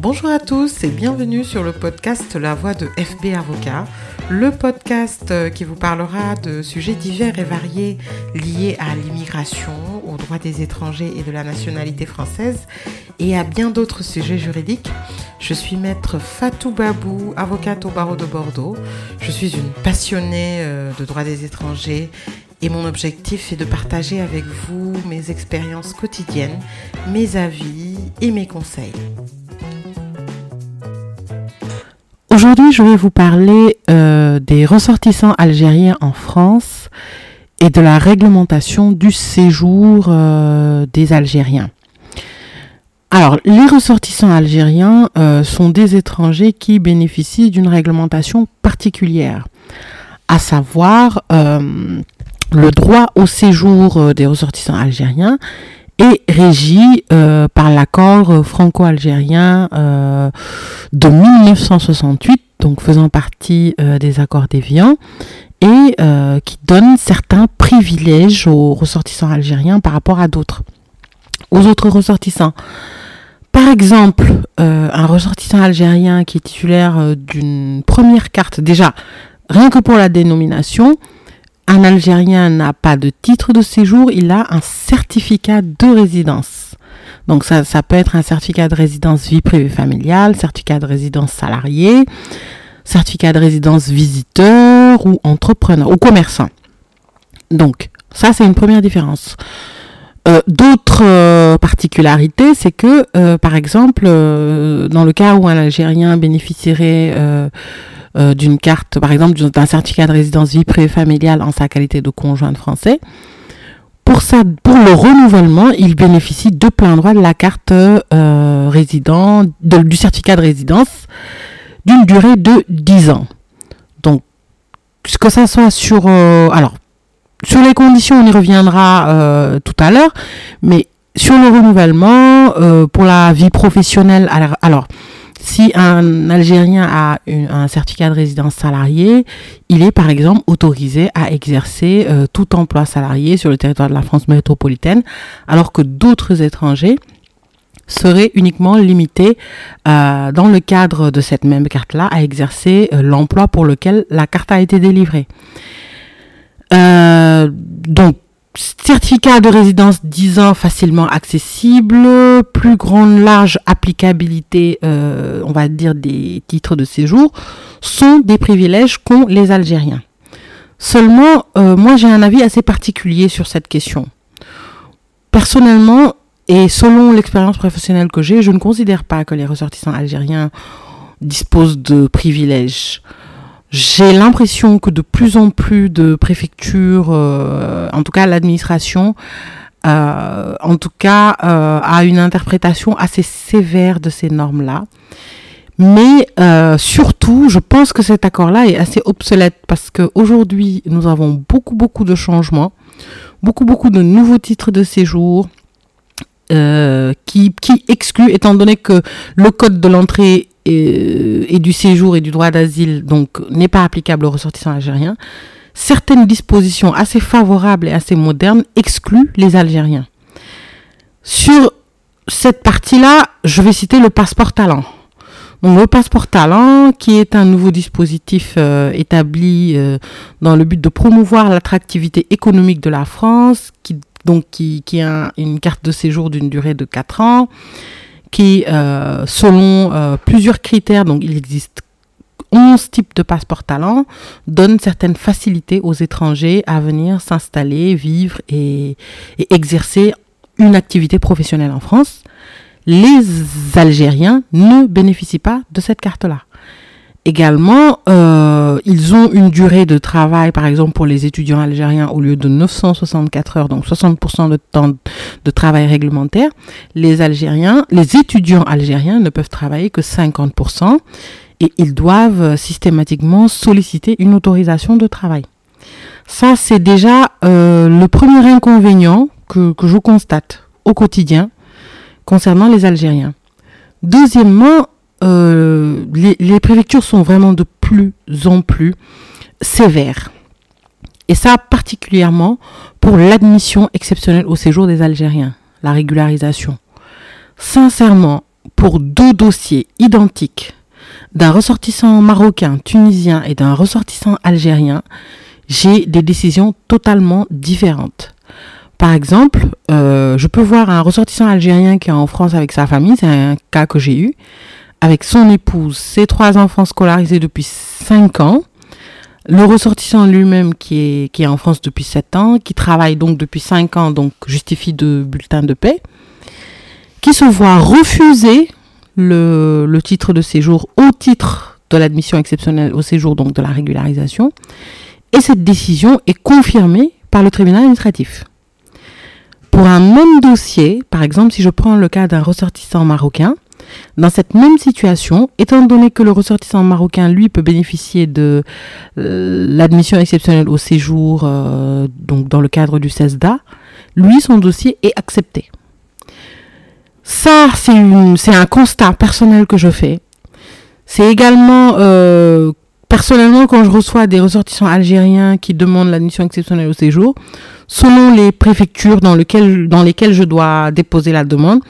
Bonjour à tous et bienvenue sur le podcast La Voix de FB Avocat, le podcast euh, qui vous parlera de sujets divers et variés liés à l'immigration, aux droits des étrangers et de la nationalité française et à bien d'autres sujets juridiques. Je suis maître Fatou Babou, avocate au barreau de Bordeaux. Je suis une passionnée euh, de droits des étrangers et mon objectif est de partager avec vous mes expériences quotidiennes, mes avis et mes conseils. Aujourd'hui, je vais vous parler euh, des ressortissants algériens en France et de la réglementation du séjour euh, des Algériens. Alors, les ressortissants algériens euh, sont des étrangers qui bénéficient d'une réglementation particulière, à savoir le droit au séjour des ressortissants algériens est régi euh, par l'accord franco-algérien euh, de 1968, donc faisant partie euh, des accords d'Évian, et qui donne certains privilèges aux ressortissants algériens par rapport à d'autres, aux autres ressortissants. Par exemple, un ressortissant algérien qui est titulaire d'une première carte, déjà, rien que pour la dénomination, un Algérien n'a pas de titre de séjour, il a un certificat de résidence. Donc ça, ça peut être un certificat de résidence vie privée familiale, certificat de résidence salarié, certificat de résidence visiteur ou entrepreneur ou commerçant. Donc ça, c'est une première différence. Euh, d'autres euh, particularités, c'est que, euh, par exemple, dans le cas où un Algérien bénéficierait euh, d'une carte, par exemple d'un certificat de résidence vie privée familiale en sa qualité de conjoint français. Pour, ça, pour le renouvellement, il bénéficie de plein droit de la carte euh, résident, du certificat de résidence d'une durée de 10 ans. Donc, que ça soit sur... Euh, alors, sur les conditions, on y reviendra tout à l'heure, mais sur le renouvellement, pour la vie professionnelle, alors si un Algérien a un certificat de résidence salarié, il est par exemple autorisé à exercer euh, tout emploi salarié sur le territoire de la France métropolitaine, alors que d'autres étrangers seraient uniquement limités euh, dans le cadre de cette même carte-là à exercer euh, l'emploi pour lequel la carte a été délivrée. donc, certificat de résidence 10 ans facilement accessible, plus grande large applicabilité, euh, on va dire des titres de séjour, sont des privilèges qu'ont les Algériens. Seulement, euh, moi j'ai un avis assez particulier sur cette question. Personnellement, et selon l'expérience professionnelle que j'ai, je ne considère pas que les ressortissants algériens disposent de privilèges. J'ai l'impression que de plus en plus de préfectures, euh, en tout cas l'administration, euh, en tout cas euh, a une interprétation assez sévère de ces normes-là. Mais surtout, je pense que cet accord-là est assez obsolète parce qu'aujourd'hui, nous avons beaucoup, beaucoup de changements, beaucoup, beaucoup de nouveaux titres de séjour, qui, qui excluent, étant donné que le code de l'entrée euh, et, du séjour et du droit d'asile donc n'est pas applicable aux ressortissants algériens, certaines dispositions assez favorables et assez modernes excluent les Algériens. Sur cette partie-là, je vais citer le passeport talent. Donc le passeport talent, qui est un nouveau dispositif euh, établi euh, dans le but de promouvoir l'attractivité économique de la France, qui donc qui, qui a une carte de séjour d'une durée de 4 ans, qui, euh, selon euh, plusieurs critères, donc il existe 11 types de passeports talents, donne certaines facilités aux étrangers à venir s'installer, vivre et, exercer une activité professionnelle en France. Les Algériens ne bénéficient pas de cette carte-là. Également, euh, ils ont une durée de travail, par exemple pour les étudiants algériens, au lieu de 964 heures, donc 60% de temps de travail réglementaire, les Algériens, les étudiants algériens ne peuvent travailler que 50% et ils doivent systématiquement solliciter une autorisation de travail. Ça, c'est déjà euh, le premier inconvénient que, que je constate au quotidien concernant les Algériens. Deuxièmement, euh, les, préfectures sont vraiment de plus en plus sévères. Et ça particulièrement pour l'admission exceptionnelle au séjour des Algériens, la régularisation. Sincèrement, pour deux dossiers identiques d'un ressortissant marocain, tunisien et d'un ressortissant algérien, j'ai des décisions totalement différentes. Par exemple, euh, je peux voir un ressortissant algérien qui est en France avec sa famille, c'est un cas que j'ai eu, avec son épouse, ses trois enfants scolarisés depuis 5 ans, le ressortissant lui-même qui est, en France depuis 7 ans, qui travaille donc depuis 5 ans, donc justifie de bulletin de paix, qui se voit refuser le, le titre de séjour au titre de l'admission exceptionnelle au séjour, donc de la régularisation, et cette décision est confirmée par le tribunal administratif. Pour un même dossier, par exemple, si je prends le cas d'un ressortissant marocain, dans cette même situation, étant donné que le ressortissant marocain, lui, peut bénéficier de euh, l'admission exceptionnelle au séjour, euh, donc dans le cadre du CESDA, lui, son dossier est accepté. Ça, c'est un constat personnel que je fais. C'est également, euh, personnellement, quand je reçois des ressortissants algériens qui demandent l'admission exceptionnelle au séjour, selon les préfectures dans, dans lesquelles je dois déposer la demande,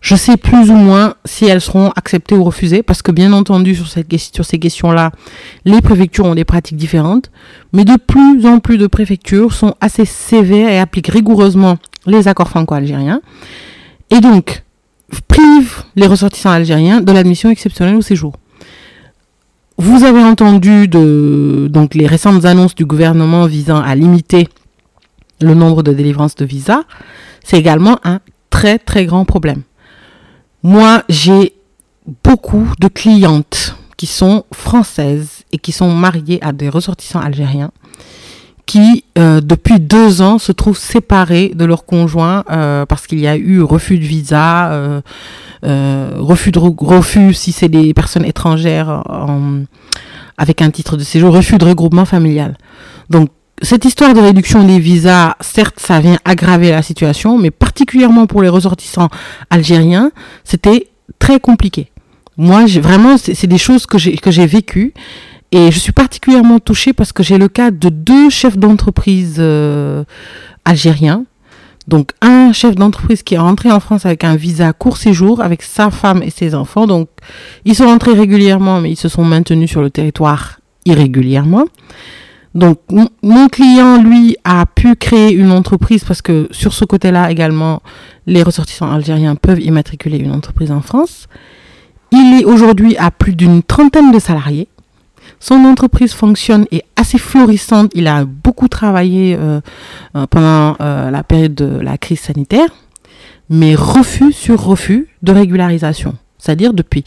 je sais plus ou moins si elles seront acceptées ou refusées, parce que bien entendu, sur, ces questions-là, les préfectures ont des pratiques différentes, mais de plus en plus de préfectures sont assez sévères et appliquent rigoureusement les accords franco-algériens, et donc privent les ressortissants algériens de l'admission exceptionnelle au séjour. Vous avez entendu donc les récentes annonces du gouvernement visant à limiter le nombre de délivrances de visas. C'est également un très très grand problème. Moi, j'ai beaucoup de clientes qui sont françaises et qui sont mariées à des ressortissants algériens qui, euh, depuis deux ans, se trouvent séparés de leur conjoint euh, parce qu'il y a eu refus de visa, euh, refus de refus si c'est des personnes étrangères avec un titre de séjour, refus de regroupement familial. Donc cette histoire de réduction des visas, certes, ça vient aggraver la situation, mais particulièrement pour les ressortissants algériens, c'était très compliqué. Moi, vraiment, c'est des choses que j'ai que j'ai vécues et je suis particulièrement touchée parce que j'ai le cas de deux chefs d'entreprise euh, algériens. Donc un chef d'entreprise qui est rentré en France avec un visa court séjour avec sa femme et ses enfants. Donc ils sont rentrés régulièrement, mais ils se sont maintenus sur le territoire irrégulièrement. Donc, mon client, lui, a pu créer une entreprise parce que sur ce côté-là également, les ressortissants algériens peuvent immatriculer une entreprise en France. Il est aujourd'hui à plus d'une trentaine de salariés. Son entreprise fonctionne et est assez florissante. Il a beaucoup travaillé euh, euh, pendant euh, la période de la crise sanitaire, mais refus sur refus de régularisation. C'est-à-dire depuis,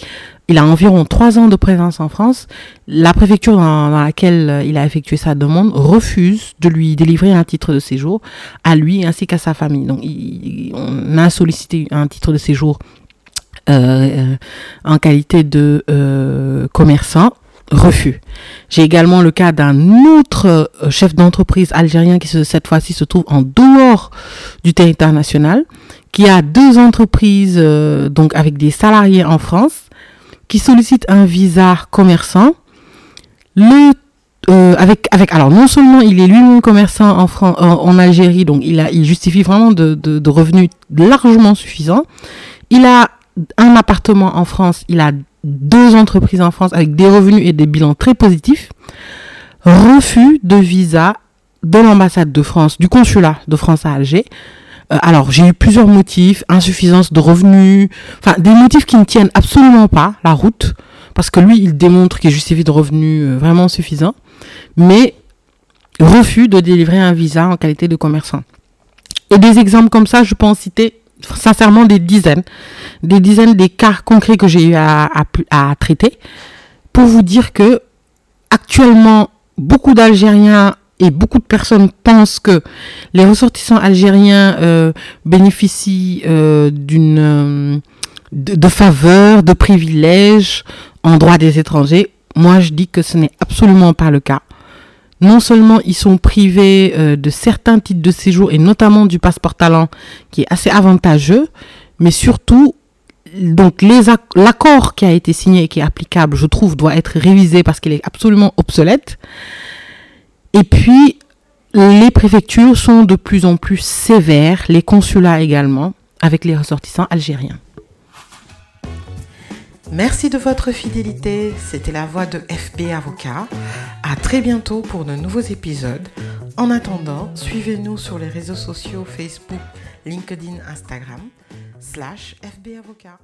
il a environ trois ans de présence en France. La préfecture dans, laquelle euh, il a effectué sa demande refuse de lui délivrer un titre de séjour à lui ainsi qu'à sa famille. Donc, on a sollicité un titre de séjour euh, en qualité de euh, commerçant. Refus. J'ai également le cas d'un autre chef d'entreprise algérien qui cette fois-ci se trouve en dehors du territoire national, qui a deux entreprises euh, donc avec des salariés en France qui sollicitent un visa commerçant. Euh, avec avec alors non seulement il est lui-même commerçant en, en, Algérie donc il a il justifie vraiment de, de revenus largement suffisants. Il a un appartement en France, il a deux entreprises en France avec des revenus et des bilans très positifs. Refus de visa de l'ambassade de France, du consulat de France à Alger, euh, alors, j'ai eu plusieurs motifs, insuffisance de revenus, enfin des motifs qui ne tiennent absolument pas la route, parce que lui, il démontre qu'il justifie de revenus euh, vraiment suffisants, mais refus de délivrer un visa en qualité de commerçant. Et des exemples comme ça, je peux en citer sincèrement des dizaines, des dizaines des cas concrets que j'ai eu à, à traiter, pour vous dire que actuellement, beaucoup d'Algériens et beaucoup de personnes pensent que les ressortissants algériens euh, bénéficient euh, d'une euh, de, de faveurs, de privilèges en droit des étrangers. Moi, je dis que ce n'est absolument pas le cas. Non seulement ils sont privés de certains titres de séjour et notamment du passeport talent qui est assez avantageux, mais surtout donc l'accord qui a été signé et qui est applicable, je trouve, doit être révisé parce qu'il est absolument obsolète. Et puis, les préfectures sont de plus en plus sévères, les consulats également, avec les ressortissants algériens. Merci de votre fidélité. C'était la voix de FB Avocat. À très bientôt pour de nouveaux épisodes. En attendant, suivez-nous sur les réseaux sociaux Facebook, LinkedIn, Instagram, slash FB Avocat.